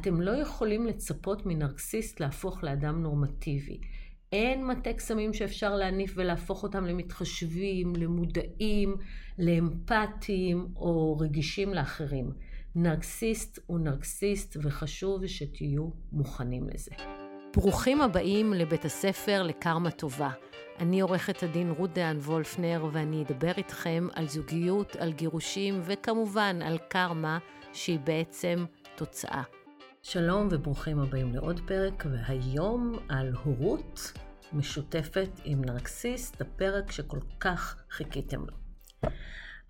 אתם לא יכולים לצפות מנרקסיסט להפוך לאדם נורמטיבי. אין מטה קסמים שאפשר להניף ולהפוך אותם למתחשבים, למודעים, לאמפתיים או רגישים לאחרים. נרקסיסט הוא נרקסיסט וחשוב שתהיו מוכנים לזה. ברוכים הבאים לבית הספר לקרמה טובה. אני עורכת הדין רות דהן וולפנר ואני אדבר איתכם על זוגיות, על גירושים וכמובן על קרמה שהיא בעצם תוצאה. שלום וברוכים הבאים לעוד פרק, והיום על הורות משותפת עם נרקסיסט, הפרק שכל כך חיכיתם לו.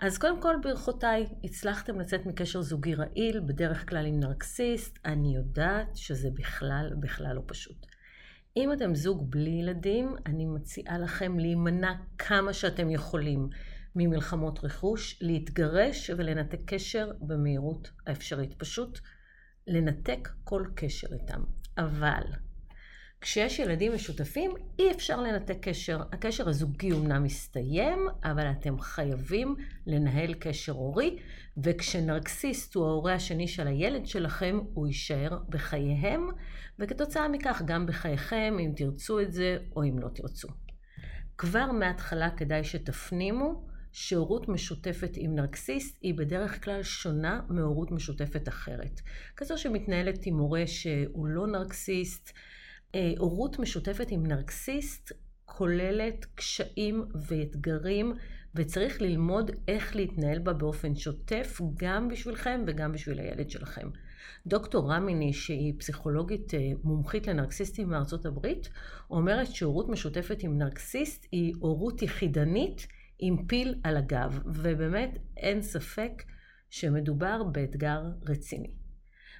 אז קודם כל ברכותיי, הצלחתם לצאת מקשר זוגי רעיל, בדרך כלל עם נרקסיסט, אני יודעת שזה בכלל, בכלל לא פשוט. אם אתם זוג בלי ילדים, אני מציעה לכם להימנע כמה שאתם יכולים ממלחמות רכוש, להתגרש ולנתק קשר במהירות האפשרית. פשוט לנתק כל קשר איתם. אבל כשיש ילדים משותפים, אי אפשר לנתק קשר. הקשר הזוגי אומנם מסתיים, אבל אתם חייבים לנהל קשר הורי, וכשנרקסיסט הוא ההורה השני של הילד שלכם, הוא יישאר בחייהם, וכתוצאה מכך גם בחייכם, אם תרצו את זה או אם לא תרצו. כבר מההתחלה כדאי שתפנימו שהורות משותפת עם נרקסיסט היא בדרך כלל שונה מהורות משותפת אחרת. כזו שמתנהלת עם הורה שהוא לא נרקסיסט. אה, הורות משותפת עם נרקסיסט כוללת קשיים ואתגרים, וצריך ללמוד איך להתנהל בה באופן שוטף, גם בשבילכם וגם בשביל הילד שלכם. דוקטור רמיני, שהיא פסיכולוגית אה, מומחית לנרקסיסטים מארצות הברית, אומרת שהורות משותפת עם נרקסיסט היא הורות יחידנית עם פיל על הגב, ובאמת אין ספק שמדובר באתגר רציני.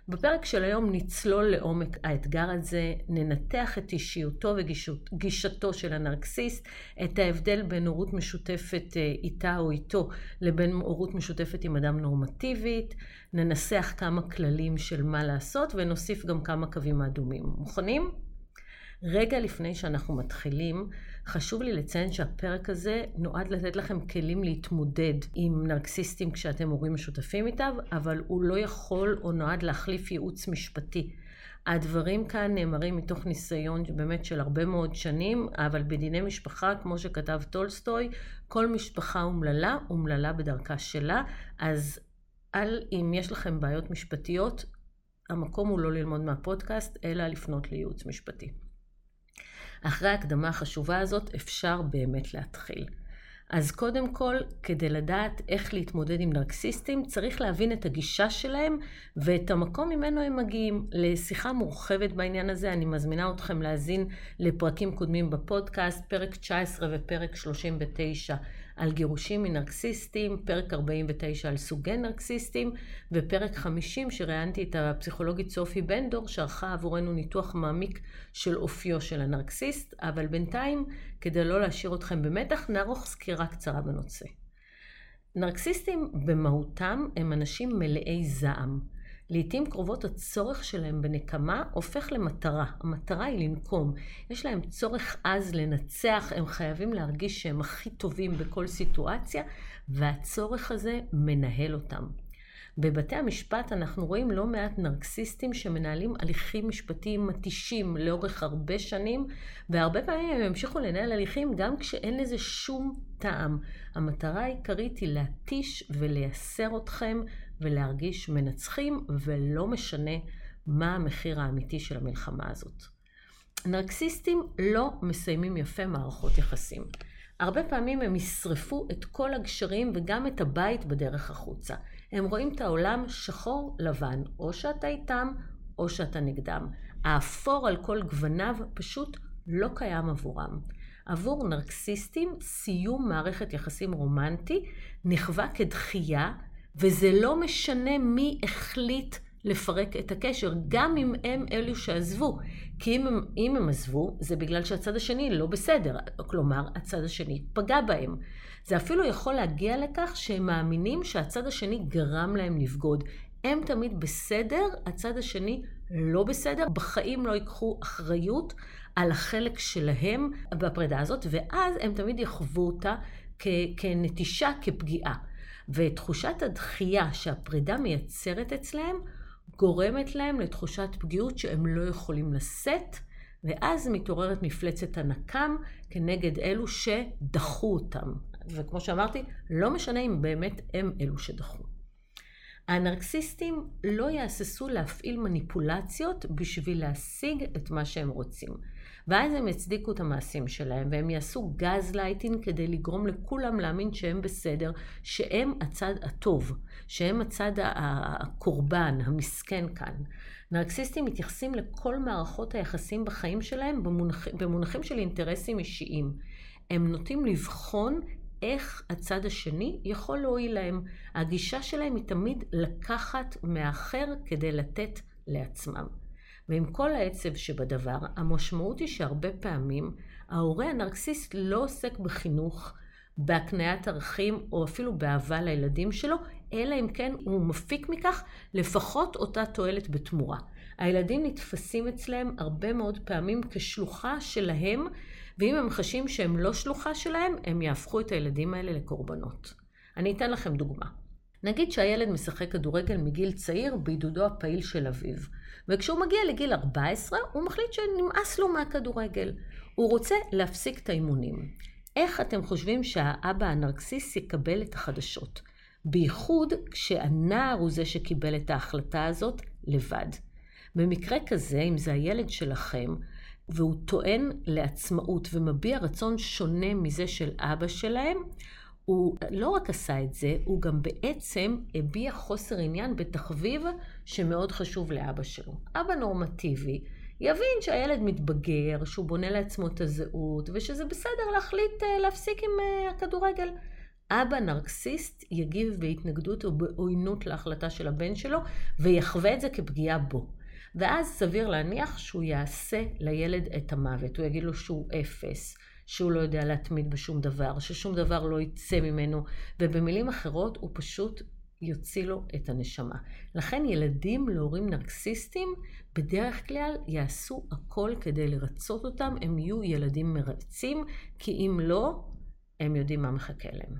בפרק של היום נצלול לעומק האתגר הזה, ננתח את אישיותו וגישתו של הנרקסיסט, את ההבדל בין הורות משותפת אה, איתה או איתו לבין הורות משותפת עם אדם נורמטיבית, ננסח כמה כללים של מה לעשות ונוסיף גם כמה קווים אדומים. מוכנים? רגע לפני שאנחנו מתחילים, חשוב לי לציין שהפרק הזה נועד לתת לכם כלים להתמודד עם נרקסיסטים כשאתם הורים משותפים איתם, אבל הוא לא יכול או נועד להחליף ייעוץ משפטי. הדברים כאן נאמרים מתוך ניסיון באמת של הרבה מאוד שנים, אבל בדיני משפחה, כמו שכתב טולסטוי, כל משפחה אומללה, אומללה בדרכה שלה, אז אל, אם יש לכם בעיות משפטיות, המקום הוא לא ללמוד מהפודקאסט, אלא לפנות לייעוץ משפטי. אחרי ההקדמה החשובה הזאת אפשר באמת להתחיל. אז קודם כל, כדי לדעת איך להתמודד עם נרקסיסטים, צריך להבין את הגישה שלהם ואת המקום ממנו הם מגיעים. לשיחה מורחבת בעניין הזה, אני מזמינה אתכם להאזין לפרקים קודמים בפודקאסט, פרק 19 ופרק 39 על גירושים מנרקסיסטים, פרק 49 על סוגי נרקסיסטים, ופרק 50 שראיינתי את הפסיכולוגית סופי בנדור, שערכה עבורנו ניתוח מעמיק של אופיו של הנרקסיסט, אבל בינתיים, כדי לא להשאיר אתכם במתח, נערוך סקירה קצרה בנושא. נרקסיסטים במהותם הם אנשים מלאי זעם. לעתים קרובות הצורך שלהם בנקמה הופך למטרה. המטרה היא לנקום. יש להם צורך עז לנצח, הם חייבים להרגיש שהם הכי טובים בכל סיטואציה, והצורך הזה מנהל אותם. בבתי המשפט אנחנו רואים לא מעט נרקסיסטים שמנהלים הליכים משפטיים מתישים לאורך הרבה שנים, והרבה פעמים הם ימשיכו לנהל הליכים גם כשאין לזה שום טעם. המטרה העיקרית היא להתיש ולייסר אתכם ולהרגיש מנצחים, ולא משנה מה המחיר האמיתי של המלחמה הזאת. נרקסיסטים לא מסיימים יפה מערכות יחסים. הרבה פעמים הם ישרפו את כל הגשרים וגם את הבית בדרך החוצה. הם רואים את העולם שחור לבן, או שאתה איתם או שאתה נגדם. האפור על כל גווניו פשוט לא קיים עבורם. עבור נרקסיסטים סיום מערכת יחסים רומנטי נחווה כדחייה וזה לא משנה מי החליט לפרק את הקשר, גם אם הם אלו שעזבו. כי אם הם, אם הם עזבו, זה בגלל שהצד השני לא בסדר. כלומר, הצד השני פגע בהם. זה אפילו יכול להגיע לכך שהם מאמינים שהצד השני גרם להם לבגוד. הם תמיד בסדר, הצד השני לא בסדר, בחיים לא ייקחו אחריות על החלק שלהם בפרידה הזאת, ואז הם תמיד יחוו אותה כ- כנטישה, כפגיעה. ותחושת הדחייה שהפרידה מייצרת אצלהם גורמת להם לתחושת פגיעות שהם לא יכולים לשאת, ואז מתעוררת מפלצת הנקם כנגד אלו שדחו אותם. וכמו שאמרתי, לא משנה אם באמת הם אלו שדחו. הנרקסיסטים לא יהססו להפעיל מניפולציות בשביל להשיג את מה שהם רוצים. ואז הם יצדיקו את המעשים שלהם, והם יעשו גז לייטינג כדי לגרום לכולם להאמין שהם בסדר, שהם הצד הטוב, שהם הצד הקורבן, המסכן כאן. נרקסיסטים מתייחסים לכל מערכות היחסים בחיים שלהם במונח, במונחים של אינטרסים אישיים. הם נוטים לבחון איך הצד השני יכול להועיל להם. הגישה שלהם היא תמיד לקחת מהאחר כדי לתת לעצמם. ועם כל העצב שבדבר, המשמעות היא שהרבה פעמים ההורה הנרקסיסט לא עוסק בחינוך, בהקניית ערכים או אפילו באהבה לילדים שלו, אלא אם כן הוא מפיק מכך לפחות אותה תועלת בתמורה. הילדים נתפסים אצלם הרבה מאוד פעמים כשלוחה שלהם, ואם הם חשים שהם לא שלוחה שלהם, הם יהפכו את הילדים האלה לקורבנות. אני אתן לכם דוגמה. נגיד שהילד משחק כדורגל מגיל צעיר בעידודו הפעיל של אביו, וכשהוא מגיע לגיל 14, הוא מחליט שנמאס לו מהכדורגל. הוא רוצה להפסיק את האימונים. איך אתם חושבים שהאבא הנרקסיס יקבל את החדשות? בייחוד כשהנער הוא זה שקיבל את ההחלטה הזאת לבד. במקרה כזה, אם זה הילד שלכם, והוא טוען לעצמאות ומביע רצון שונה מזה של אבא שלהם, הוא לא רק עשה את זה, הוא גם בעצם הביע חוסר עניין בתחביב שמאוד חשוב לאבא שלו. אבא נורמטיבי יבין שהילד מתבגר, שהוא בונה לעצמו את הזהות, ושזה בסדר להחליט אה, להפסיק עם אה, הכדורגל. אבא נרקסיסט יגיב בהתנגדות או בעוינות להחלטה של הבן שלו, ויחווה את זה כפגיעה בו. ואז סביר להניח שהוא יעשה לילד את המוות. הוא יגיד לו שהוא אפס, שהוא לא יודע להתמיד בשום דבר, ששום דבר לא יצא ממנו, ובמילים אחרות הוא פשוט יוציא לו את הנשמה. לכן ילדים להורים נרקסיסטים בדרך כלל יעשו הכל כדי לרצות אותם, הם יהיו ילדים מרצים, כי אם לא, הם יודעים מה מחכה להם.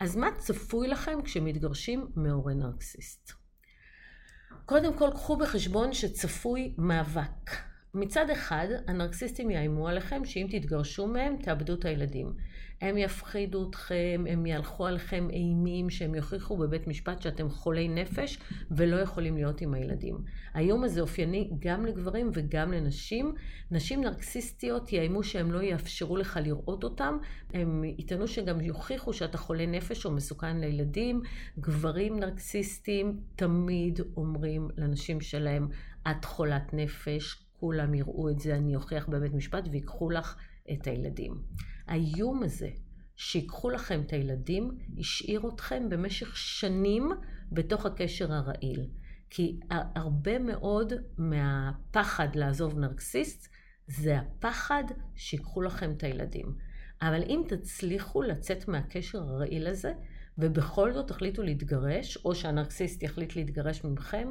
אז מה צפוי לכם כשמתגרשים מהורה נרקסיסט? קודם כל, קחו בחשבון שצפוי מאבק. מצד אחד, הנרקסיסטים יאיימו עליכם שאם תתגרשו מהם, תאבדו את הילדים. הם יפחידו אתכם, הם יהלכו עליכם אימים, שהם יוכיחו בבית משפט שאתם חולי נפש ולא יכולים להיות עם הילדים. האיום הזה אופייני גם לגברים וגם לנשים. נשים נרקסיסטיות יאיימו שהם לא יאפשרו לך לראות אותם, הם יטענו שגם יוכיחו שאתה חולה נפש או מסוכן לילדים. גברים נרקסיסטים תמיד אומרים לנשים שלהם, את חולת נפש, כולם יראו את זה, אני אוכיח בבית משפט ויקחו לך את הילדים. האיום הזה שיקחו לכם את הילדים, השאיר אתכם במשך שנים בתוך הקשר הרעיל. כי הרבה מאוד מהפחד לעזוב נרקסיסט זה הפחד שיקחו לכם את הילדים. אבל אם תצליחו לצאת מהקשר הרעיל הזה, ובכל זאת תחליטו להתגרש, או שהנרקסיסט יחליט להתגרש ממכם,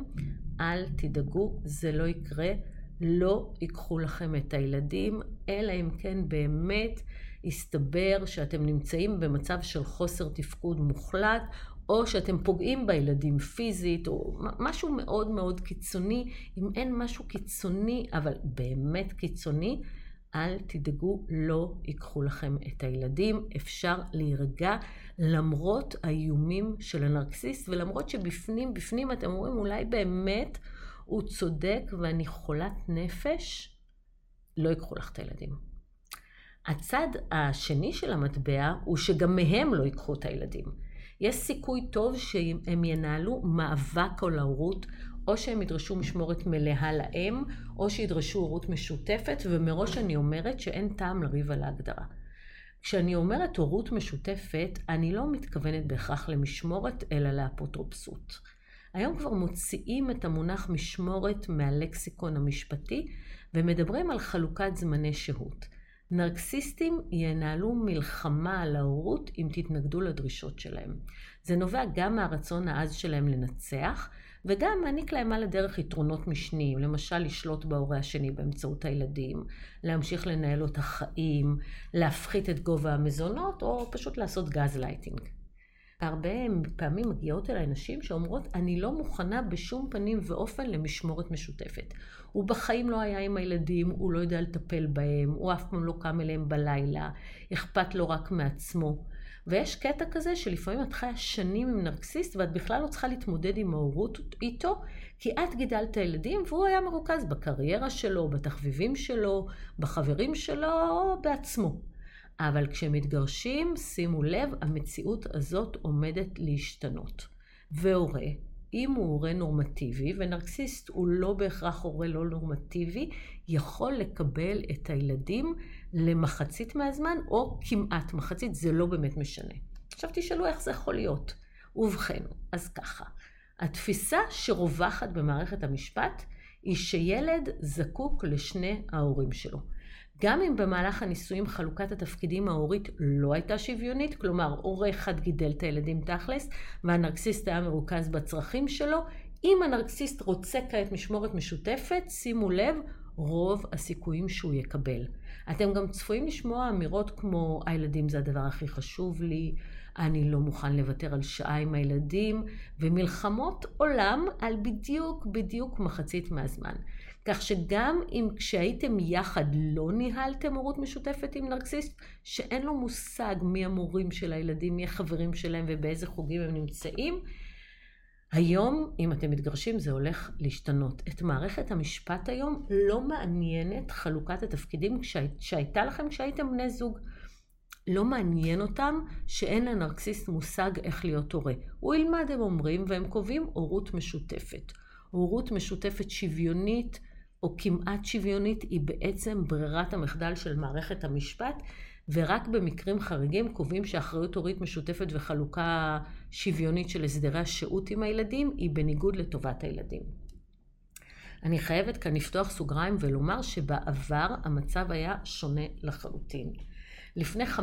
אל תדאגו, זה לא יקרה. לא ייקחו לכם את הילדים, אלא אם כן באמת יסתבר שאתם נמצאים במצב של חוסר תפקוד מוחלט, או שאתם פוגעים בילדים פיזית, או משהו מאוד מאוד קיצוני. אם אין משהו קיצוני, אבל באמת קיצוני, אל תדאגו, לא ייקחו לכם את הילדים. אפשר להירגע למרות האיומים של הנרקסיסט, ולמרות שבפנים, בפנים אתם אומרים, אולי באמת הוא צודק ואני חולת נפש, לא ייקחו לך את הילדים. הצד השני של המטבע הוא שגם מהם לא ייקחו את הילדים. יש סיכוי טוב שהם ינהלו מאבק על ההורות, או שהם ידרשו משמורת מלאה לאם, או שידרשו הורות משותפת, ומראש אני אומרת שאין טעם לריב על ההגדרה. כשאני אומרת הורות משותפת, אני לא מתכוונת בהכרח למשמורת, אלא לאפוטרופסות. היום כבר מוציאים את המונח משמורת מהלקסיקון המשפטי ומדברים על חלוקת זמני שהות. נרקסיסטים ינהלו מלחמה על ההורות אם תתנגדו לדרישות שלהם. זה נובע גם מהרצון העז שלהם לנצח, וגם מעניק להם על הדרך יתרונות משניים, למשל לשלוט בהורה השני באמצעות הילדים, להמשיך לנהל לו את החיים, להפחית את גובה המזונות, או פשוט לעשות גז לייטינג. הרבה פעמים מגיעות אליי נשים שאומרות, אני לא מוכנה בשום פנים ואופן למשמורת משותפת. הוא בחיים לא היה עם הילדים, הוא לא יודע לטפל בהם, הוא אף פעם לא קם אליהם בלילה, אכפת לו רק מעצמו. ויש קטע כזה שלפעמים את חיה שנים עם נרקסיסט ואת בכלל לא צריכה להתמודד עם ההורות איתו, כי את גידלת ילדים והוא היה מרוכז בקריירה שלו, בתחביבים שלו, בחברים שלו בעצמו. אבל כשמתגרשים, שימו לב, המציאות הזאת עומדת להשתנות. והורה, אם הוא הורה נורמטיבי, ונרקסיסט הוא לא בהכרח הורה לא נורמטיבי, יכול לקבל את הילדים למחצית מהזמן, או כמעט מחצית, זה לא באמת משנה. עכשיו תשאלו איך זה יכול להיות. ובכן, אז ככה, התפיסה שרווחת במערכת המשפט היא שילד זקוק לשני ההורים שלו. גם אם במהלך הנישואים חלוקת התפקידים ההורית לא הייתה שוויונית, כלומר הורה אחד גידל את הילדים תכלס והנרקסיסט היה מרוכז בצרכים שלו, אם הנרקסיסט רוצה כעת משמורת משותפת, שימו לב, רוב הסיכויים שהוא יקבל. אתם גם צפויים לשמוע אמירות כמו הילדים זה הדבר הכי חשוב לי, אני לא מוכן לוותר על שעה עם הילדים, ומלחמות עולם על בדיוק בדיוק מחצית מהזמן. כך שגם אם כשהייתם יחד לא ניהלתם הורות משותפת עם נרקסיסט, שאין לו מושג מי המורים של הילדים, מי החברים שלהם ובאיזה חוגים הם נמצאים, היום, אם אתם מתגרשים, זה הולך להשתנות. את מערכת המשפט היום לא מעניינת חלוקת התפקידים שהייתה לכם כשהייתם בני זוג. לא מעניין אותם שאין לנרקסיסט מושג איך להיות הורה. הוא ילמד, הם אומרים, והם קובעים הורות משותפת. הורות משותפת שוויונית, או כמעט שוויונית, היא בעצם ברירת המחדל של מערכת המשפט, ורק במקרים חריגים קובעים שאחריות הורית משותפת וחלוקה שוויונית של הסדרי השהות עם הילדים היא בניגוד לטובת הילדים. אני חייבת כאן לפתוח סוגריים ולומר שבעבר המצב היה שונה לחלוטין. לפני 15-20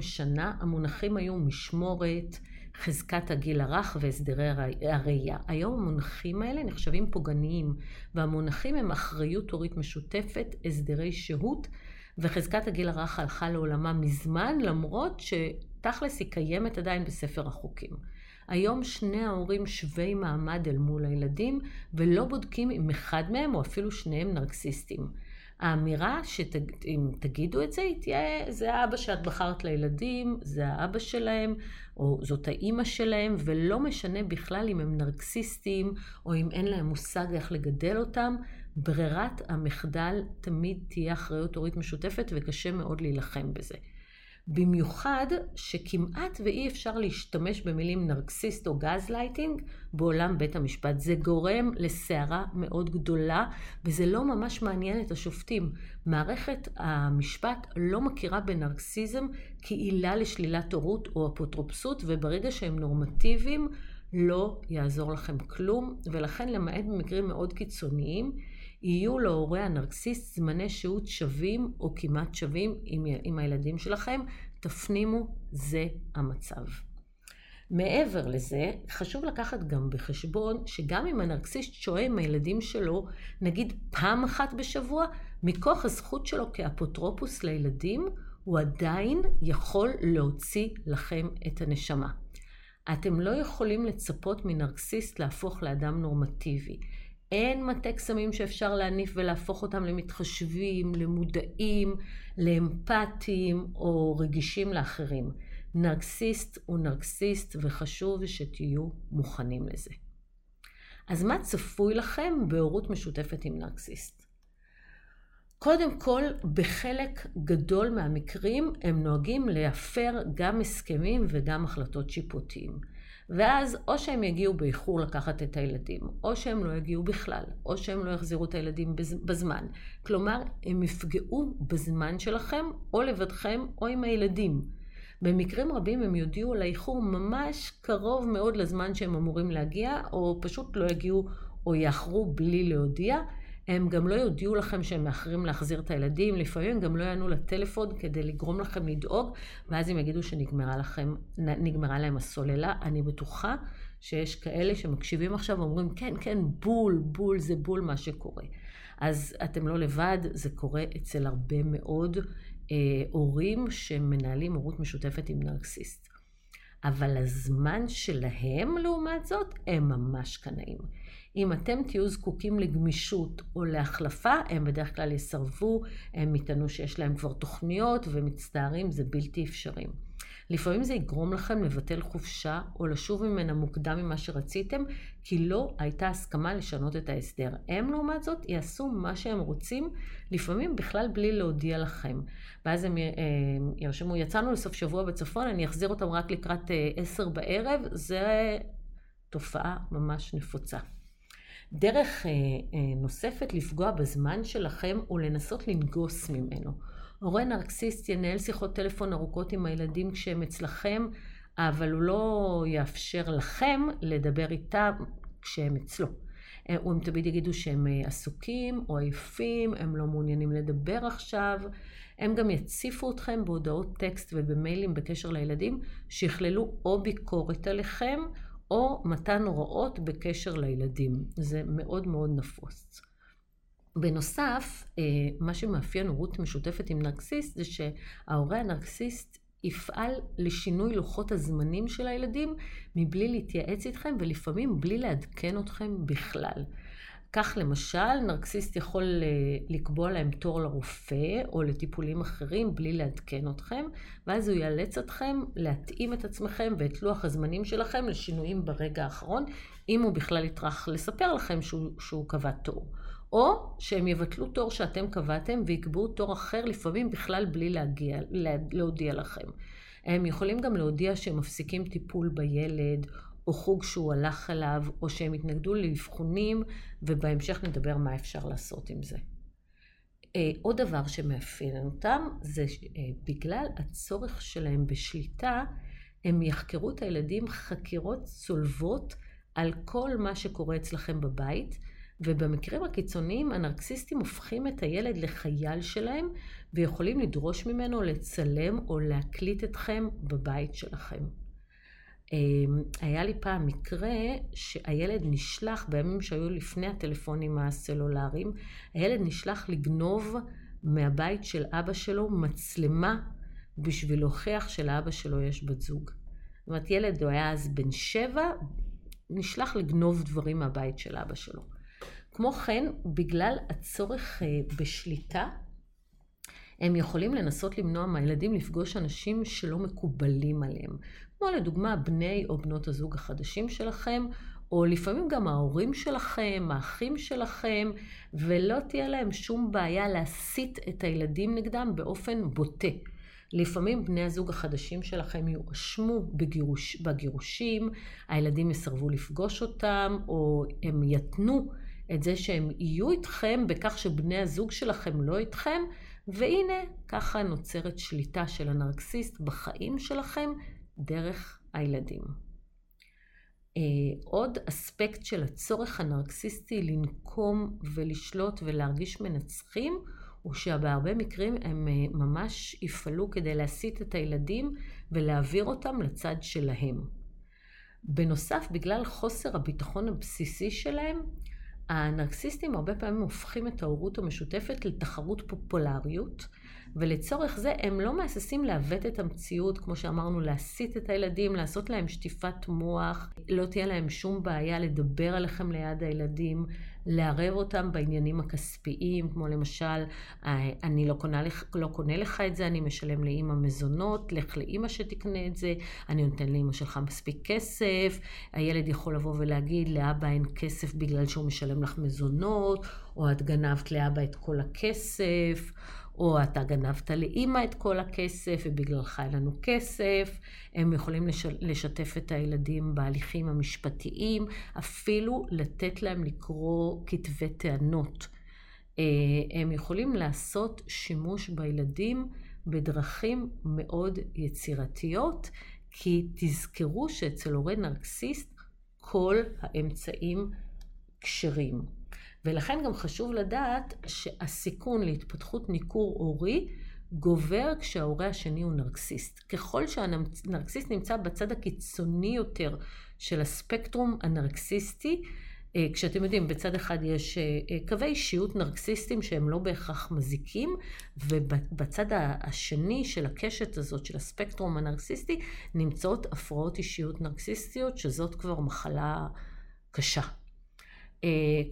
שנה המונחים היו משמורת, חזקת הגיל הרך והסדרי הראייה. היום המונחים האלה נחשבים פוגעניים, והמונחים הם אחריות הורית משותפת, הסדרי שהות, וחזקת הגיל הרך הלכה לעולמה מזמן, למרות שתכלס היא קיימת עדיין בספר החוקים. היום שני ההורים שווי מעמד אל מול הילדים, ולא בודקים אם אחד מהם או אפילו שניהם נרקסיסטים. האמירה שאם תגידו את זה, היא תהיה, זה האבא שאת בחרת לילדים, זה האבא שלהם, או זאת האימא שלהם, ולא משנה בכלל אם הם נרקסיסטים, או אם אין להם מושג איך לגדל אותם, ברירת המחדל תמיד תהיה אחריות הורית משותפת, וקשה מאוד להילחם בזה. במיוחד שכמעט ואי אפשר להשתמש במילים נרקסיסט או גז לייטינג בעולם בית המשפט. זה גורם לסערה מאוד גדולה וזה לא ממש מעניין את השופטים. מערכת המשפט לא מכירה בנרקסיזם כעילה לשלילת הורות או אפוטרופסות וברגע שהם נורמטיביים לא יעזור לכם כלום ולכן למעט במקרים מאוד קיצוניים יהיו להורה הנרקסיסט זמני שהות שווים או כמעט שווים עם, עם הילדים שלכם. תפנימו, זה המצב. מעבר לזה, חשוב לקחת גם בחשבון שגם אם הנרקסיסט שוהה עם הילדים שלו, נגיד פעם אחת בשבוע, מכוח הזכות שלו כאפוטרופוס לילדים, הוא עדיין יכול להוציא לכם את הנשמה. אתם לא יכולים לצפות מנרקסיסט להפוך לאדם נורמטיבי. אין מטה קסמים שאפשר להניף ולהפוך אותם למתחשבים, למודעים, לאמפתיים או רגישים לאחרים. נרקסיסט הוא נרקסיסט וחשוב שתהיו מוכנים לזה. אז מה צפוי לכם בהורות משותפת עם נרקסיסט? קודם כל, בחלק גדול מהמקרים הם נוהגים להפר גם הסכמים וגם החלטות שיפוטיים. ואז או שהם יגיעו באיחור לקחת את הילדים, או שהם לא יגיעו בכלל, או שהם לא יחזירו את הילדים בזמן. כלומר, הם יפגעו בזמן שלכם, או לבדכם, או עם הילדים. במקרים רבים הם יודיעו על האיחור ממש קרוב מאוד לזמן שהם אמורים להגיע, או פשוט לא יגיעו או יאחרו בלי להודיע. הם גם לא יודיעו לכם שהם מאחרים להחזיר את הילדים, לפעמים גם לא יענו לטלפון כדי לגרום לכם לדאוג, ואז הם יגידו שנגמרה לכם, להם הסוללה. אני בטוחה שיש כאלה שמקשיבים עכשיו ואומרים, כן, כן, בול, בול, זה בול מה שקורה. אז אתם לא לבד, זה קורה אצל הרבה מאוד אה, הורים שמנהלים הורות משותפת עם נרקסיסט. אבל הזמן שלהם, לעומת זאת, הם ממש קנאים. אם אתם תהיו זקוקים לגמישות או להחלפה, הם בדרך כלל יסרבו, הם יטענו שיש להם כבר תוכניות ומצטערים, זה בלתי אפשרי. לפעמים זה יגרום לכם לבטל חופשה או לשוב ממנה מוקדם ממה שרציתם, כי לא הייתה הסכמה לשנות את ההסדר. הם לעומת זאת יעשו מה שהם רוצים, לפעמים בכלל בלי להודיע לכם. ואז הם אה, ירשמו, יצאנו לסוף שבוע בצפון, אני אחזיר אותם רק לקראת אה, עשר בערב, זה תופעה ממש נפוצה. דרך אה, נוספת לפגוע בזמן שלכם ולנסות לנגוס ממנו. הורה נרקסיסט ינהל שיחות טלפון ארוכות עם הילדים כשהם אצלכם, אבל הוא לא יאפשר לכם לדבר איתם כשהם אצלו. אה, הם תמיד יגידו שהם אה, עסוקים או עייפים, הם לא מעוניינים לדבר עכשיו. הם גם יציפו אתכם בהודעות טקסט ובמיילים בקשר לילדים, שיכללו או ביקורת עליכם, או מתן הוראות בקשר לילדים. זה מאוד מאוד נפוץ. בנוסף, אה, מה שמאפיין הורות משותפת עם נרקסיסט זה שההורה הנרקסיסט יפעל לשינוי לוחות הזמנים של הילדים מבלי להתייעץ איתכם ולפעמים בלי לעדכן אתכם בכלל. כך למשל, נרקסיסט יכול אה, לקבוע להם תור לרופא או לטיפולים אחרים בלי לעדכן אתכם, ואז הוא יאלץ אתכם להתאים את עצמכם ואת לוח הזמנים שלכם לשינויים ברגע האחרון, אם הוא בכלל יטרח לספר לכם שהוא, שהוא קבע תור. או שהם יבטלו תור שאתם קבעתם ויקבעו תור אחר, לפעמים בכלל בלי להגיע, להודיע לכם. הם יכולים גם להודיע שהם מפסיקים טיפול בילד, או חוג שהוא הלך אליו, או שהם התנגדו לאבחונים, ובהמשך נדבר מה אפשר לעשות עם זה. אה, עוד דבר שמאפיין אותם, זה אה, הצורך שלהם בשליטה, הם יחקרו את הילדים חקירות צולבות על כל מה שקורה אצלכם בבית, ובמקרים הקיצוניים הנרקסיסטים הופכים את הילד לחייל שלהם ויכולים לדרוש ממנו לצלם או להקליט אתכם בבית שלכם. אמ, היה לי פעם מקרה שהילד נשלח, בימים שהיו לפני הטלפונים הסלולריים, הילד נשלח לגנוב מהבית של אבא שלו מצלמה בשביל להוכיח שלאבא שלו יש בת זוג. זאת אומרת, ילד, הוא היה אז בן שבע, נשלח לגנוב דברים מהבית של אבא שלו. כמו כן, בגלל הצורך אה, בשליטה, הם יכולים לנסות למנוע מהילדים לפגוש אנשים שלא מקובלים עליהם. כמו לדוגמה בני או בנות הזוג החדשים שלכם, או לפעמים גם ההורים שלכם, האחים שלכם, ולא תהיה להם שום בעיה להסיט את הילדים נגדם באופן בוטה. לפעמים בני הזוג החדשים שלכם יואשמו בגירוש, בגירושים, הילדים יסרבו לפגוש אותם, או הם יתנו את זה שהם יהיו איתכם בכך שבני הזוג שלכם לא איתכם, והנה, ככה נוצרת שליטה של הנרקסיסט בחיים שלכם דרך הילדים. אה, עוד אספקט של הצורך הנרקסיסטי לנקום ולשלוט ולהרגיש מנצחים, הוא שבהרבה מקרים הם אה, ממש יפעלו כדי להסיט את הילדים ולהעביר אותם לצד שלהם. בנוסף, בגלל חוסר הביטחון הבסיסי שלהם, הנרקסיסטים הרבה פעמים הופכים את ההורות המשותפת לתחרות פופולריות, ולצורך זה הם לא מהססים לעוות את המציאות, כמו שאמרנו, להסיט את הילדים, לעשות להם שטיפת מוח, לא תהיה להם שום בעיה לדבר עליכם ליד הילדים, לערב אותם בעניינים הכספיים, כמו למשל, אה, אני לא קונה, לא קונה לך את זה, אני משלם לאימא מזונות, לך לאימא שתקנה את זה, אני נותן לאימא שלך מספיק כסף, הילד יכול לבוא ולהגיד, לאבא אין כסף בגלל שהוא משלם לך מזונות, או את גנבת לאבא את כל הכסף. או אתה גנבת לאימא את כל הכסף ובגללך אין לנו כסף. הם יכולים לשתף את הילדים בהליכים המשפטיים, אפילו לתת להם לקרוא כתבי טענות. אה, הם יכולים לעשות שימוש בילדים בדרכים מאוד יצירתיות, כי תזכרו שאצל הורה נרקסיסט כל האמצעים כשרים. ולכן גם חשוב לדעת שהסיכון להתפתחות ניכור הורי גובר כשההורה השני הוא נרקסיסט. ככל שהנרקסיסט נמצא בצד הקיצוני יותר של הספקטרום הנרקסיסטי, אה, כשאתם יודעים, בצד אחד יש אה, אה, קווי אישיות נרקסיסטיים שהם לא בהכרח מזיקים, ובצד השני של הקשת הזאת, של הספקטרום הנרקסיסטי, נמצאות הפרעות אישיות נרקסיסטיות, שזאת כבר מחלה קשה.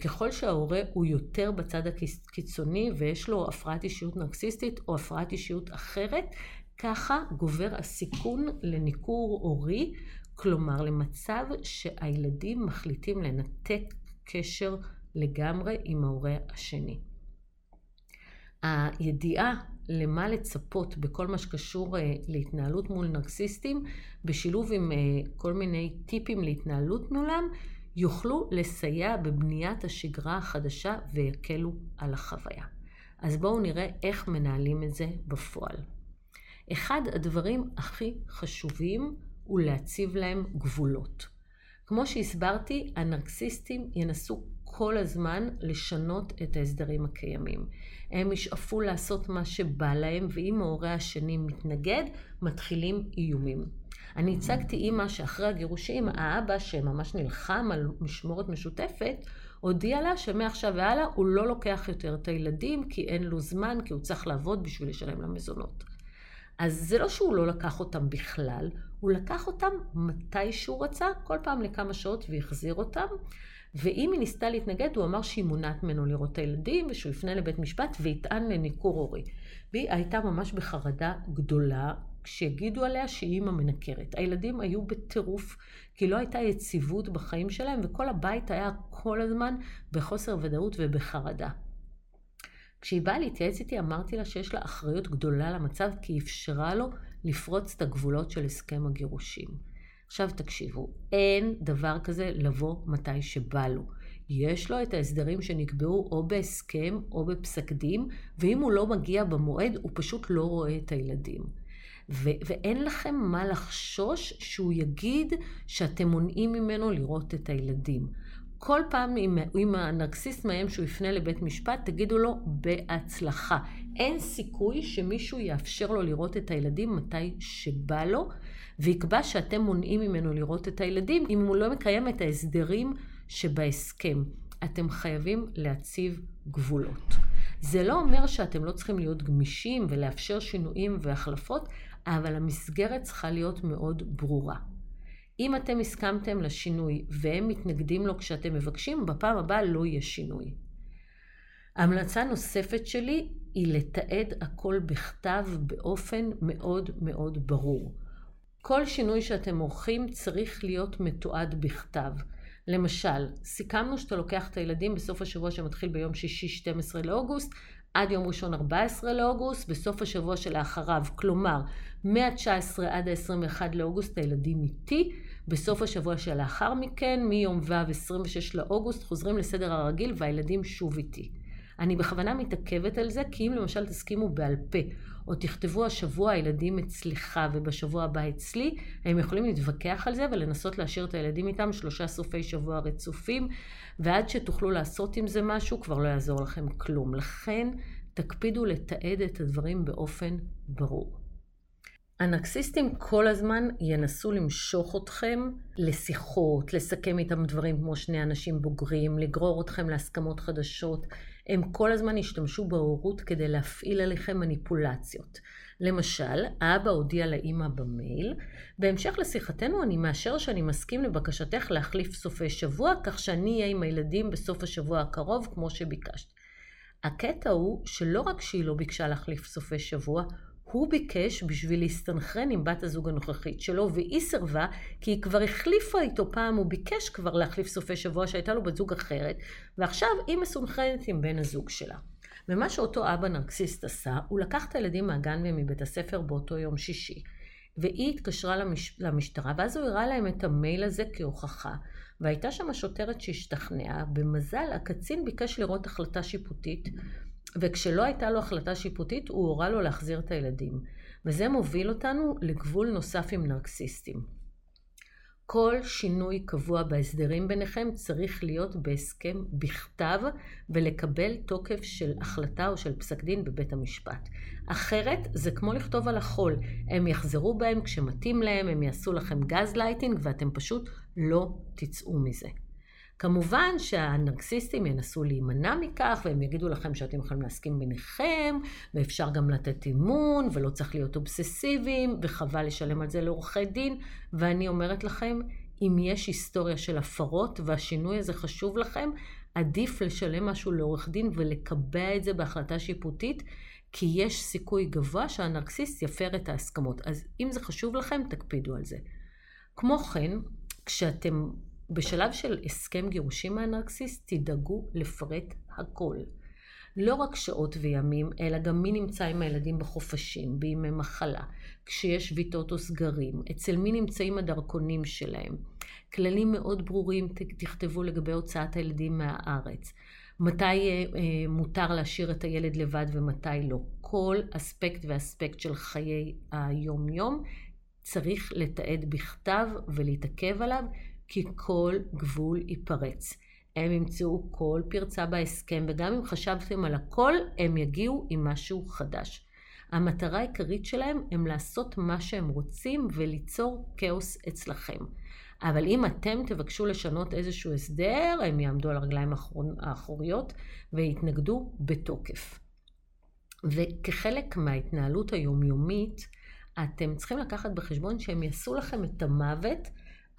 ככל שההורה הוא יותר בצד הקיצוני ויש לו הפרעת אישיות נרקסיסטית או הפרעת אישיות אחרת, ככה גובר הסיכון לניכור הורי כלומר, למצב שהילדים מחליטים לנתק קשר לגמרי עם ההורה השני. הידיעה למה לצפות בכל מה שקשור uh, להתנהלות מול נרקסיסטים, בשילוב עם uh, כל מיני טיפים להתנהלות מולם, יוכלו לסייע בבניית השגרה החדשה ויקלו על החוויה. אז בואו נראה איך מנהלים את זה בפועל. אחד הדברים הכי חשובים ולהציב להם גבולות. כמו שהסברתי, הנרקסיסטים ינסו כל הזמן לשנות את ההסדרים הקיימים. הם ישאפו לעשות מה שבא להם, ואם ההורה השני מתנגד, מתחילים איומים. אני הצגתי אימא שאחרי הגירושים, האבא שממש נלחם על משמורת משותפת, הודיע לה שמעכשיו והלאה הוא לא לוקח יותר את הילדים כי אין לו זמן, כי הוא צריך לעבוד בשביל לשלם למזונות. אז זה לא שהוא לא לקח אותם בכלל, הוא לקח אותם מתי שהוא רצה, כל פעם לכמה שעות והחזיר אותם. ואם היא ניסתה להתנגד, הוא אמר שהיא מונעת ממנו לראות את הילדים, ושהוא יפנה לבית משפט ויטען לניכור הורי. והיא הייתה ממש בחרדה גדולה, כשהגידו עליה שהיא אימא מנקרת. הילדים היו בטירוף, כי לא הייתה יציבות בחיים שלהם, וכל הבית היה כל הזמן בחוסר ודאות ובחרדה. כשהיא באה להתייעץ איתי, אמרתי לה שיש לה אחריות גדולה למצב, כי היא אפשרה לו לפרוץ את הגבולות של הסכם הגירושים. עכשיו תקשיבו, אין דבר כזה לבוא מתי שבא לו. יש לו את ההסדרים שנקבעו או בהסכם או בפסק דין, ואם הוא לא מגיע במועד, הוא פשוט לא רואה את הילדים. ו- ואין לכם מה לחשוש שהוא יגיד שאתם מונעים ממנו לראות את הילדים. כל פעם אם, אם הנרקסיסט מאיים שהוא יפנה לבית משפט, תגידו לו בהצלחה. אין סיכוי שמישהו יאפשר לו לראות את הילדים מתי שבא לו, ויקבע שאתם מונעים ממנו לראות את הילדים אם הוא לא מקיים את ההסדרים שבהסכם. אתם חייבים להציב גבולות. זה לא אומר שאתם לא צריכים להיות גמישים ולאפשר שינויים והחלפות, אבל המסגרת צריכה להיות מאוד ברורה. אם אתם הסכמתם לשינוי והם מתנגדים לו כשאתם מבקשים, בפעם הבאה לא יהיה שינוי. המלצה נוספת שלי היא לתעד הכל בכתב באופן מאוד מאוד ברור. כל שינוי שאתם עורכים צריך להיות מתועד בכתב. למשל, סיכמנו שאתה לוקח את הילדים בסוף השבוע שמתחיל ביום שישי 12 לאוגוסט, עד יום ראשון 14 לאוגוסט, בסוף השבוע שלאחריו, כלומר, מה-19 עד ה-21 לאוגוסט הילדים איתי, בסוף השבוע שלאחר מכן, מיום ו' 26 לאוגוסט, חוזרים לסדר הרגיל והילדים שוב איתי. אני בכוונה מתעכבת על זה, כי אם למשל תסכימו בעל פה, או תכתבו השבוע הילדים אצלך ובשבוע הבא אצלי, הם יכולים להתווכח על זה ולנסות להשאיר את הילדים איתם שלושה סופי שבוע רצופים, ועד שתוכלו לעשות עם זה משהו, כבר לא יעזור לכם כלום. לכן, תקפידו לתעד את הדברים באופן ברור. הנרקסיסטים כל הזמן ינסו למשוך אתכם לשיחות, לסכם איתם דברים כמו שני אנשים בוגרים, לגרור אתכם להסכמות חדשות. הם כל הזמן ישתמשו בהורות כדי להפעיל עליכם מניפולציות. למשל, האבא הודיע לאימא במייל, בהמשך לשיחתנו אני מאשר שאני מסכים לבקשתך להחליף סופי שבוע, כך שאני אהיה עם הילדים בסוף השבוע הקרוב כמו שביקשת. הקטע הוא שלא רק שהיא לא ביקשה להחליף סופי שבוע, הוא ביקש בשביל להסתנכרן עם בת הזוג הנוכחית שלו, והיא סירבה, כי היא כבר החליפה איתו פעם, הוא ביקש כבר להחליף סופי שבוע שהייתה לו בת זוג אחרת, ועכשיו היא מסונכרנת עם בן הזוג שלה. ומה שאותו אבא נרקסיסט עשה, הוא לקח את הילדים מהגן ומבית הספר באותו יום שישי. והיא התקשרה למש... למשטרה, ואז הוא הראה להם את המייל הזה כהוכחה. והייתה שם שוטרת שהשתכנעה. במזל, הקצין ביקש לראות החלטה שיפוטית, וכשלא הייתה לו החלטה שיפוטית, הוא הורה לו להחזיר את הילדים. וזה מוביל אותנו לגבול נוסף עם נרקסיסטים. כל שינוי קבוע בהסדרים ביניכם צריך להיות בהסכם בכתב ולקבל תוקף של החלטה או של פסק דין בבית המשפט. אחרת זה כמו לכתוב על החול, הם יחזרו בהם כשמתאים להם, הם יעשו לכם גז לייטינג ואתם פשוט לא תצאו מזה. כמובן שהנרקסיסטים ינסו להימנע מכך, והם יגידו לכם שאתם יכולים להסכים ביניכם, ואפשר גם לתת אימון, ולא צריך להיות אובססיביים, וחבל לשלם על זה לעורכי דין, ואני אומרת לכם, אם יש היסטוריה של הפרות והשינוי הזה חשוב לכם, עדיף לשלם משהו לעורך דין ולקבע את זה בהחלטה שיפוטית, כי יש סיכוי גבוה שהנרקסיסט יפר את ההסכמות. אז אם זה חשוב לכם, תקפידו על זה. כמו כן, כשאתם בשלב של הסכם גירושים מהנרקסיסט, תדאגו לפרט הכל. לא רק שעות וימים, אלא גם מי נמצא עם הילדים בחופשים, בימי מחלה, כשיש שביתות או סגרים, אצל מי נמצאים הדרכונים שלהם. כללים מאוד ברורים תכתבו לגבי הוצאת הילדים מהארץ. מתי אה, אה, מותר להשאיר את הילד לבד ומתי לא. כל אספקט ואספקט של חיי היום-יום צריך לתעד בכתב ולהתעכב עליו, כי כל גבול ייפרץ. הם ימצאו כל פרצה בהסכם, וגם אם חשבתם על הכל, הם יגיעו עם משהו חדש. המטרה העיקרית שלהם הם לעשות מה שהם רוצים וליצור כאוס אצלכם. אבל אם אתם תבקשו לשנות איזשהו הסדר, הם יעמדו על הרגליים האחוריות ויתנגדו בתוקף. וכחלק מההתנהלות היומיומית, אתם צריכים לקחת בחשבון שהם יעשו לכם את המוות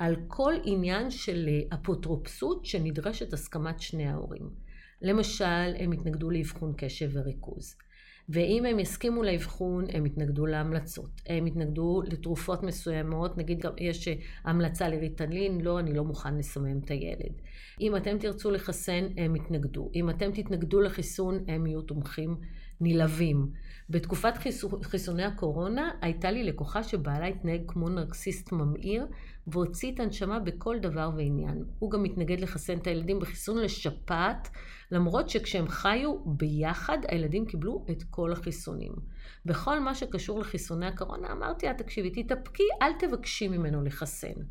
על כל עניין של אפוטרופסות שנדרשת הסכמת שני ההורים. למשל, הם יתנגדו לאבחון קשב וריכוז. ואם הם יסכימו לאבחון, הם יתנגדו להמלצות. הם יתנגדו לתרופות מסוימות, נגיד גם יש המלצה לריטלין, לא, אני לא מוכן לסמם את הילד. אם אתם תרצו לחסן, הם יתנגדו. אם אתם תתנגדו לחיסון, הם יהיו תומכים נלהבים. בתקופת חיסוני הקורונה הייתה לי לקוחה שבעלה התנהג כמו נרקסיסט ממאיר והוציא את הנשמה בכל דבר ועניין. הוא גם התנגד לחסן את הילדים בחיסון לשפעת, למרות שכשהם חיו ביחד הילדים קיבלו את כל החיסונים. בכל מה שקשור לחיסוני הקורונה אמרתי לה, תקשיבי, תתאפקי, אל תבקשי ממנו לחסן.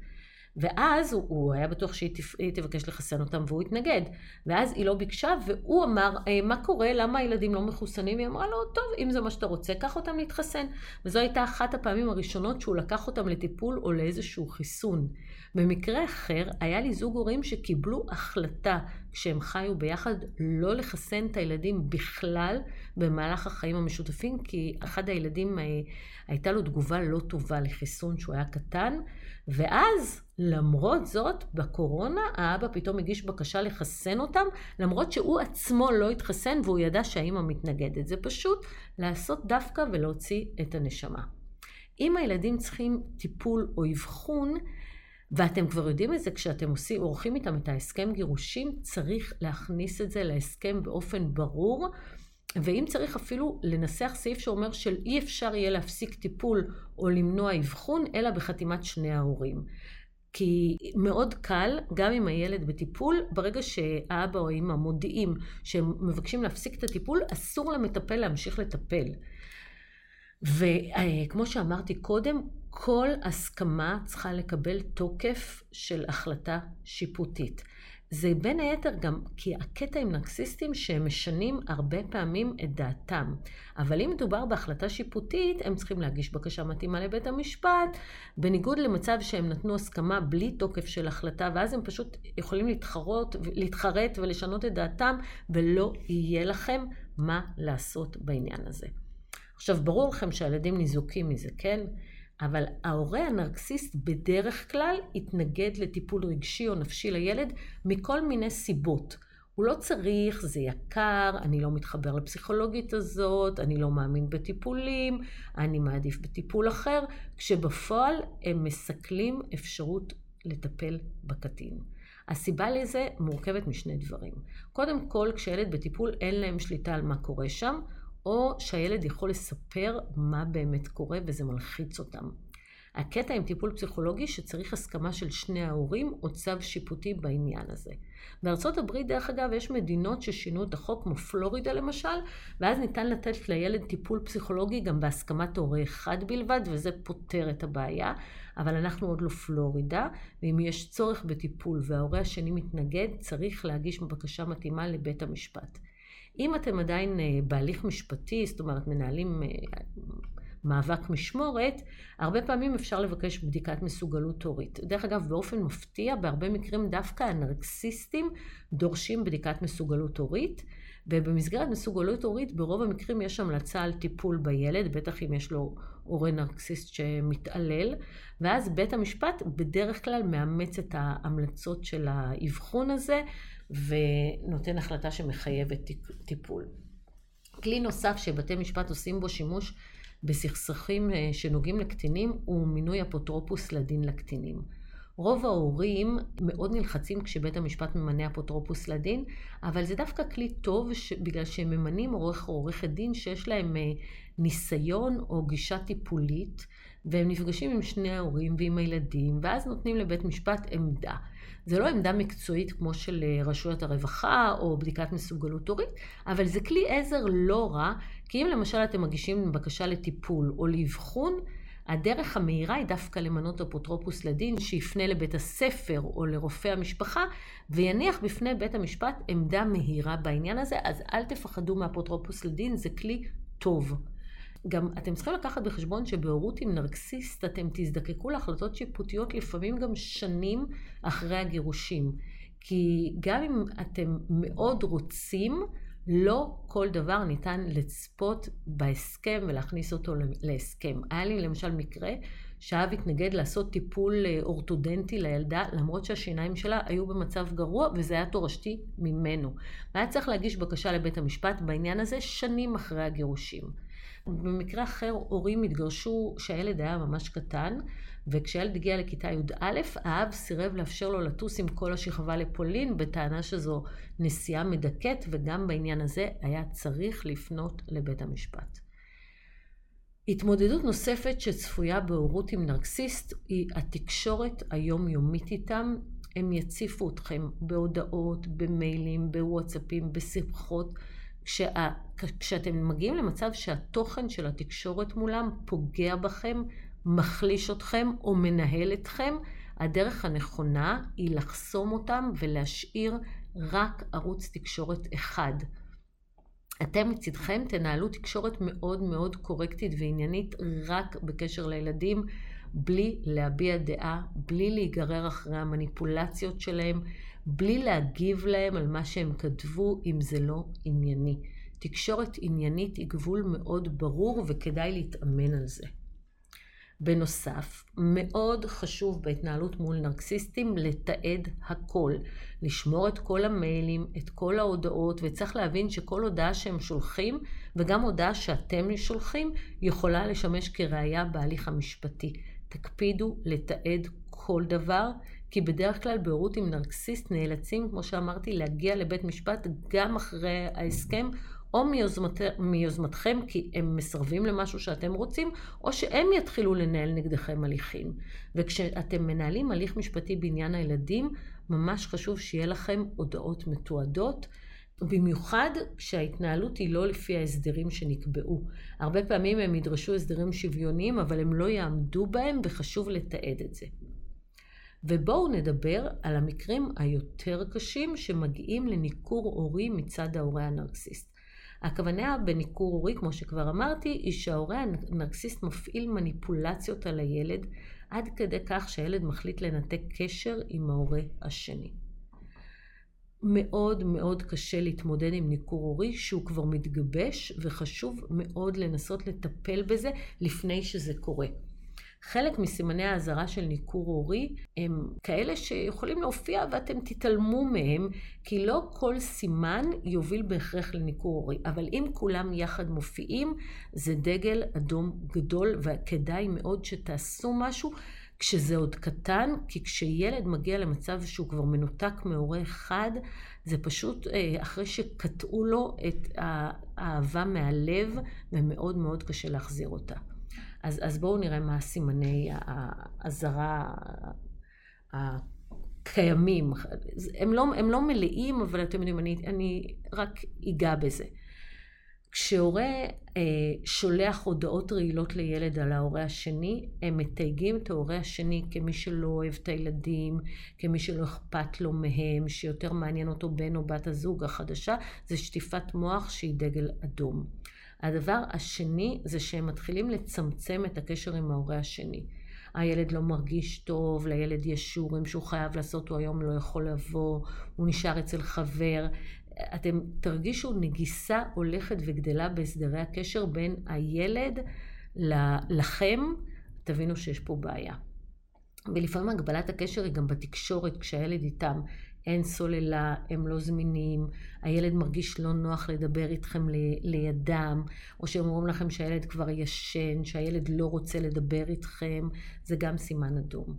ואז הוא, הוא היה בטוח שהיא תבקש לחסן אותם והוא התנגד. ואז היא לא ביקשה והוא אמר, אה, מה קורה? למה הילדים לא מחוסנים? היא אמרה לו, טוב, אם זה מה שאתה רוצה, קח אותם להתחסן. וזו הייתה אחת הפעמים הראשונות שהוא לקח אותם לטיפול או לאיזשהו חיסון. במקרה אחר, היה לי זוג הורים שקיבלו החלטה כשהם חיו ביחד לא לחסן את הילדים בכלל במהלך החיים המשותפים, כי אחד הילדים אה, הייתה לו תגובה לא טובה לחיסון שהוא היה קטן, ואז למרות זאת, בקורונה האבא פתאום הגיש בקשה לחסן אותם, למרות שהוא עצמו לא התחסן והוא ידע שהאימא מתנגדת. זה פשוט לעשות דווקא ולהוציא את הנשמה. אם הילדים צריכים טיפול או אבחון, ואתם כבר יודעים את זה כשאתם עושים, עורכים איתם את ההסכם גירושים, צריך להכניס את זה להסכם באופן ברור. ואם צריך אפילו לנסח סעיף שאומר של אי אפשר יהיה להפסיק טיפול או למנוע אבחון, אלא בחתימת שני ההורים. כי מאוד קל, גם אם הילד בטיפול, ברגע שהאבא או האמא מודיעים שהם מבקשים להפסיק את הטיפול, אסור למטפל להמשיך לטפל. וכמו שאמרתי קודם, כל הסכמה צריכה לקבל תוקף של החלטה שיפוטית. זה בין היתר גם כי הקטע עם נרקסיסטים שהם משנים הרבה פעמים את דעתם. אבל אם מדובר בהחלטה שיפוטית, הם צריכים להגיש בקשה מתאימה לבית המשפט, בניגוד למצב שהם נתנו הסכמה בלי תוקף של החלטה, ואז הם פשוט יכולים להתחרות, להתחרט ולשנות את דעתם, ולא יהיה לכם מה לעשות בעניין הזה. עכשיו, ברור לכם שהילדים ניזוקים מזה, כן? אבל ההורה הנרקסיסט בדרך כלל יתנגד לטיפול רגשי או נפשי לילד מכל מיני סיבות. הוא לא צריך, זה יקר, אני לא מתחבר לפסיכולוגית הזאת, אני לא מאמין בטיפולים, אני מעדיף בטיפול אחר, כשבפועל הם מסכלים אפשרות לטפל בקטין. הסיבה לזה מורכבת משני דברים. קודם כל, כשילד בטיפול אין להם שליטה על מה קורה שם, או שהילד יכול לספר מה באמת קורה וזה מלחיץ אותם. הקטע עם טיפול פסיכולוגי שצריך הסכמה של שני ההורים או צו שיפוטי בעניין הזה. בארצות הברית, דרך אגב, יש מדינות ששינו את החוק, כמו פלורידה למשל, ואז ניתן לתת לילד טיפול פסיכולוגי גם בהסכמת הורה אחד בלבד, וזה פותר את הבעיה. אבל אנחנו עוד לא פלורידה, ואם יש צורך בטיפול וההורה השני מתנגד, צריך להגיש בקשה מתאימה לבית המשפט. אם אתם עדיין אה, בהליך משפטי, זאת אומרת מנהלים אה, מאבק משמורת, הרבה פעמים אפשר לבקש בדיקת מסוגלות הורית. דרך אגב, באופן מפתיע, בהרבה מקרים דווקא הנרקסיסטים דורשים בדיקת מסוגלות הורית. ובמסגרת מסוגלות הורית, ברוב המקרים יש המלצה על טיפול בילד, בטח אם יש לו הורה נרקסיסט שמתעלל, ואז בית המשפט בדרך כלל מאמץ את ההמלצות של האבחון הזה, ונותן החלטה שמחייבת טיפול. כלי נוסף שבתי משפט עושים בו שימוש בסכסכים אה, שנוגעים לקטינים הוא מינוי אפוטרופוס לדין לקטינים. רוב ההורים מאוד נלחצים כשבית המשפט ממנה אפוטרופוס לדין, אבל זה דווקא כלי טוב ש... בגלל שהם ממנים עורך או עורכת דין שיש להם אה, ניסיון או גישה טיפולית, והם נפגשים עם שני ההורים ועם הילדים, ואז נותנים לבית משפט עמדה. זה לא עמדה מקצועית כמו של אה, רשויות הרווחה או בדיקת מסוגלות הורית, אבל זה כלי עזר לא רע, כי אם למשל אתם מגישים בקשה לטיפול או לאבחון, הדרך המהירה היא דווקא למנות אפוטרופוס לדין שיפנה לבית הספר או לרופא המשפחה ויניח בפני בית המשפט עמדה מהירה בעניין הזה, אז אל תפחדו מאפוטרופוס לדין, זה כלי טוב. גם אתם צריכים לקחת בחשבון שבהורות עם נרקסיסט אתם תזדקקו להחלטות שיפוטיות לפעמים גם שנים אחרי הגירושים. כי גם אם אתם מאוד רוצים, לא כל דבר ניתן לצפות בהסכם ולהכניס אותו להסכם. היה לי למשל מקרה שאב התנגד לעשות טיפול אה, אורתודנטי לילדה, למרות שהשיניים שלה היו במצב גרוע וזה היה תורשתי ממנו. והיה צריך להגיש בקשה לבית המשפט בעניין הזה שנים אחרי הגירושים. במקרה אחר הורים התגרשו כשהילד היה ממש קטן, וכשהילד הגיע לכיתה י"א, האב סירב לאפשר לו לטוס עם כל השכבה לפולין, בטענה שזו נסיעה מדכאת, וגם בעניין הזה היה צריך לפנות לבית המשפט. התמודדות נוספת שצפויה בהורות עם נרקסיסט היא התקשורת היומיומית איתם. הם יציפו אתכם בהודעות, במיילים, בוואטסאפים, בשיחות. כשה, כשאתם מגיעים למצב שהתוכן של התקשורת מולם פוגע בכם, מחליש אתכם או מנהל אתכם, הדרך הנכונה היא לחסום אותם ולהשאיר רק ערוץ תקשורת אחד. אתם מצדכם תנהלו תקשורת מאוד מאוד קורקטית ועניינית רק בקשר לילדים, בלי להביע דעה, בלי להיגרר אחרי המניפולציות שלהם, בלי להגיב להם על מה שהם כתבו אם זה לא ענייני. תקשורת עניינית היא גבול מאוד ברור וכדאי להתאמן על זה. בנוסף, מאוד חשוב בהתנהלות מול נרקסיסטים לתעד הכל, לשמור את כל המיילים, את כל ההודעות, וצריך להבין שכל הודעה שהם שולחים, וגם הודעה שאתם שולחים, יכולה לשמש כראיה בהליך המשפטי. תקפידו לתעד כל דבר, כי בדרך כלל בהורות עם נרקסיסט נאלצים, כמו שאמרתי, להגיע לבית משפט גם אחרי ההסכם, או מיוזמת, מיוזמתכם כי הם מסרבים למשהו שאתם רוצים, או שהם יתחילו לנהל נגדכם הליכים. וכשאתם מנהלים הליך משפטי בעניין הילדים, ממש חשוב שיהיה לכם הודעות מתועדות. במיוחד כשההתנהלות היא לא לפי ההסדרים שנקבעו. הרבה פעמים הם ידרשו הסדרים שוויוניים, אבל הם לא יעמדו בהם, וחשוב לתעד את זה. ובואו נדבר על המקרים היותר קשים שמגיעים לניכור הורי מצד ההורה הנרקסיסט. הכוונה בניכור הורי, כמו שכבר אמרתי, היא שההורה הנרקסיסט מפעיל מניפולציות על הילד עד כדי כך שהילד מחליט לנתק קשר עם ההורה השני. מאוד מאוד קשה להתמודד עם ניכור הורי שהוא כבר מתגבש וחשוב מאוד לנסות לטפל בזה לפני שזה קורה. חלק מסימני האזהרה של ניכור הורי הם כאלה שיכולים להופיע ואתם תתעלמו מהם, כי לא כל סימן יוביל בהכרח לניכור הורי. אבל אם כולם יחד מופיעים, זה דגל אדום גדול, וכדאי מאוד שתעשו משהו. כשזה עוד קטן, כי כשילד מגיע למצב שהוא כבר מנותק מהורה אחד, זה פשוט אה, אחרי שקטעו לו את האהבה מהלב, ומאוד מאוד קשה להחזיר אותה. אז, אז בואו נראה מה סימני האזהרה הקיימים. הם לא, הם לא מלאים, אבל אתם יודעים, אני, אני רק אגע בזה. כשהורה אה, שולח הודעות רעילות לילד על ההורה השני, הם מתייגים את ההורה השני כמי שלא אוהב את הילדים, כמי שלא אכפת לו מהם, שיותר מעניין אותו בן או בת הזוג החדשה, זה שטיפת מוח שהיא דגל אדום. הדבר השני זה שהם מתחילים לצמצם את הקשר עם ההורה השני. הילד לא מרגיש טוב, לילד יש שיעורים שהוא חייב לעשות, הוא היום לא יכול לבוא, הוא נשאר אצל חבר. אתם תרגישו נגיסה הולכת וגדלה בהסדרי הקשר בין הילד לכם, תבינו שיש פה בעיה. ולפעמים הגבלת הקשר היא גם בתקשורת כשהילד איתם. אין סוללה, הם לא זמינים, הילד מרגיש לא נוח לדבר איתכם לידם, או שהם אומרים לכם שהילד כבר ישן, שהילד לא רוצה לדבר איתכם, זה גם סימן אדום.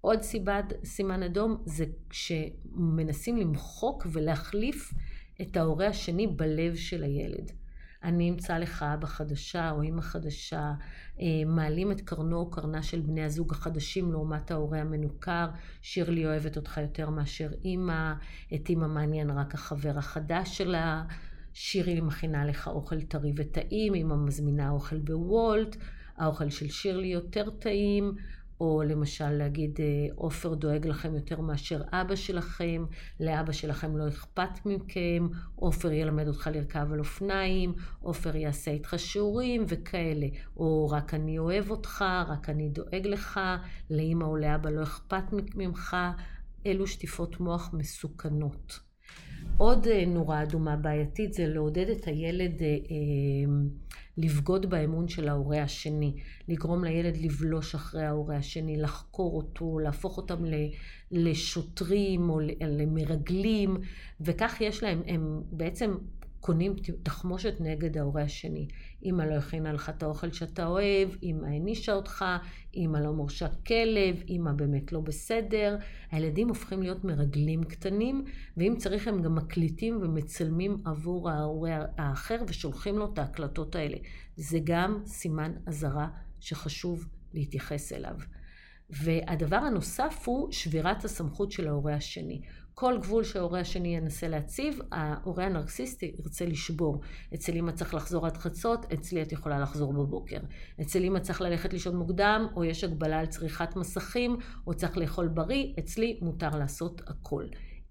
עוד סיבת, סימן אדום זה כשמנסים למחוק ולהחליף את ההורה השני בלב של הילד. אני אמצא לך אבא חדשה או אמא חדשה, אה, מעלים את קרנו או קרנה של בני הזוג החדשים לעומת ההורה המנוכר, שירלי אוהבת אותך יותר מאשר אמא, את אמא מעניין רק החבר החדש שלה, שירלי מכינה לך אוכל טרי וטעים, אמא מזמינה אוכל בוולט, האוכל של שירלי יותר טעים, או למשל להגיד, אה, עופר דואג לכם יותר מאשר אבא שלכם, לאבא שלכם לא אכפת מכם, עופר ילמד אותך לרכב על אופניים, עופר יעשה איתך שיעורים וכאלה. או רק אני אוהב אותך, רק אני דואג לך, לאמא או לאבא לא אכפת ממך. אלו שטיפות מוח מסוכנות. עוד אה, נורה אדומה בעייתית זה לעודד את הילד אה, לבגוד באמון של ההורה השני, לגרום לילד לבלוש אחרי ההורה השני, לחקור אותו, להפוך אותם לשוטרים או למרגלים, וכך יש להם, הם בעצם קונים תחמושת נגד ההורה השני. אמא לא הכינה לך את האוכל שאתה אוהב, אמא הענישה אותך, אמא לא מורשה כלב, אמא באמת לא בסדר. הילדים הופכים להיות מרגלים קטנים, ואם צריך הם גם מקליטים ומצלמים עבור ההורה האחר ושולחים לו את ההקלטות האלה. זה גם סימן אזהרה שחשוב להתייחס אליו. והדבר הנוסף הוא שבירת הסמכות של ההורה השני. כל גבול שההורה השני ינסה להציב, ההורה הנרקסיסטי ירצה לשבור. אצל אמא צריך לחזור עד חצות, אצלי את יכולה לחזור בבוקר. אצל אמא צריך ללכת לישון מוקדם, או יש הגבלה על צריכת מסכים, או צריך לאכול בריא, אצלי מותר לעשות הכל.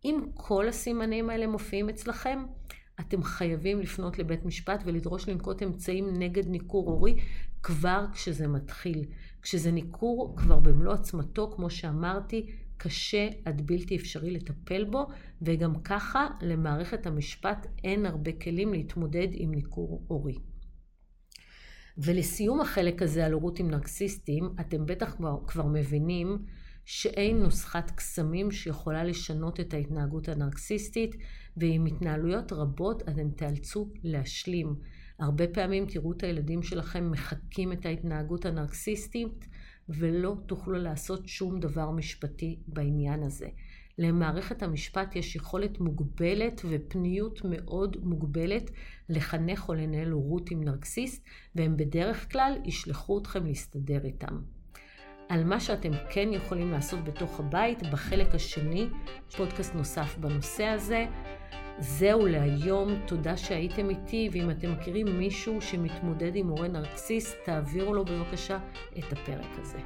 אם כל הסימנים האלה מופיעים אצלכם, אתם חייבים לפנות לבית משפט ולדרוש לנקוט אמצעים נגד ניכור הורי כבר כשזה מתחיל. כשזה ניכור כבר במלוא עצמתו, כמו שאמרתי, קשה עד בלתי אפשרי לטפל בו, וגם ככה למערכת המשפט אין הרבה כלים להתמודד עם ניכור הורי. ולסיום החלק הזה על הורות עם נרקסיסטים, אתם בטח כבר, כבר מבינים שאין נוסחת קסמים שיכולה לשנות את ההתנהגות הנרקסיסטית, ועם התנהלויות רבות אתם תיאלצו להשלים. הרבה פעמים תראו את הילדים שלכם מחקים את ההתנהגות הנרקסיסטית, ולא תוכלו לעשות שום דבר משפטי בעניין הזה. למערכת המשפט יש יכולת מוגבלת ופניות מאוד מוגבלת לחנך או לנהל הורות עם נרקסיסט, והם בדרך כלל ישלחו אתכם להסתדר איתם. על מה שאתם כן יכולים לעשות בתוך הבית, בחלק השני, פודקאסט נוסף בנושא הזה. זהו להיום, תודה שהייתם איתי, ואם אתם מכירים מישהו שמתמודד עם הורה נרקסיסט, תעבירו לו בבקשה את הפרק הזה.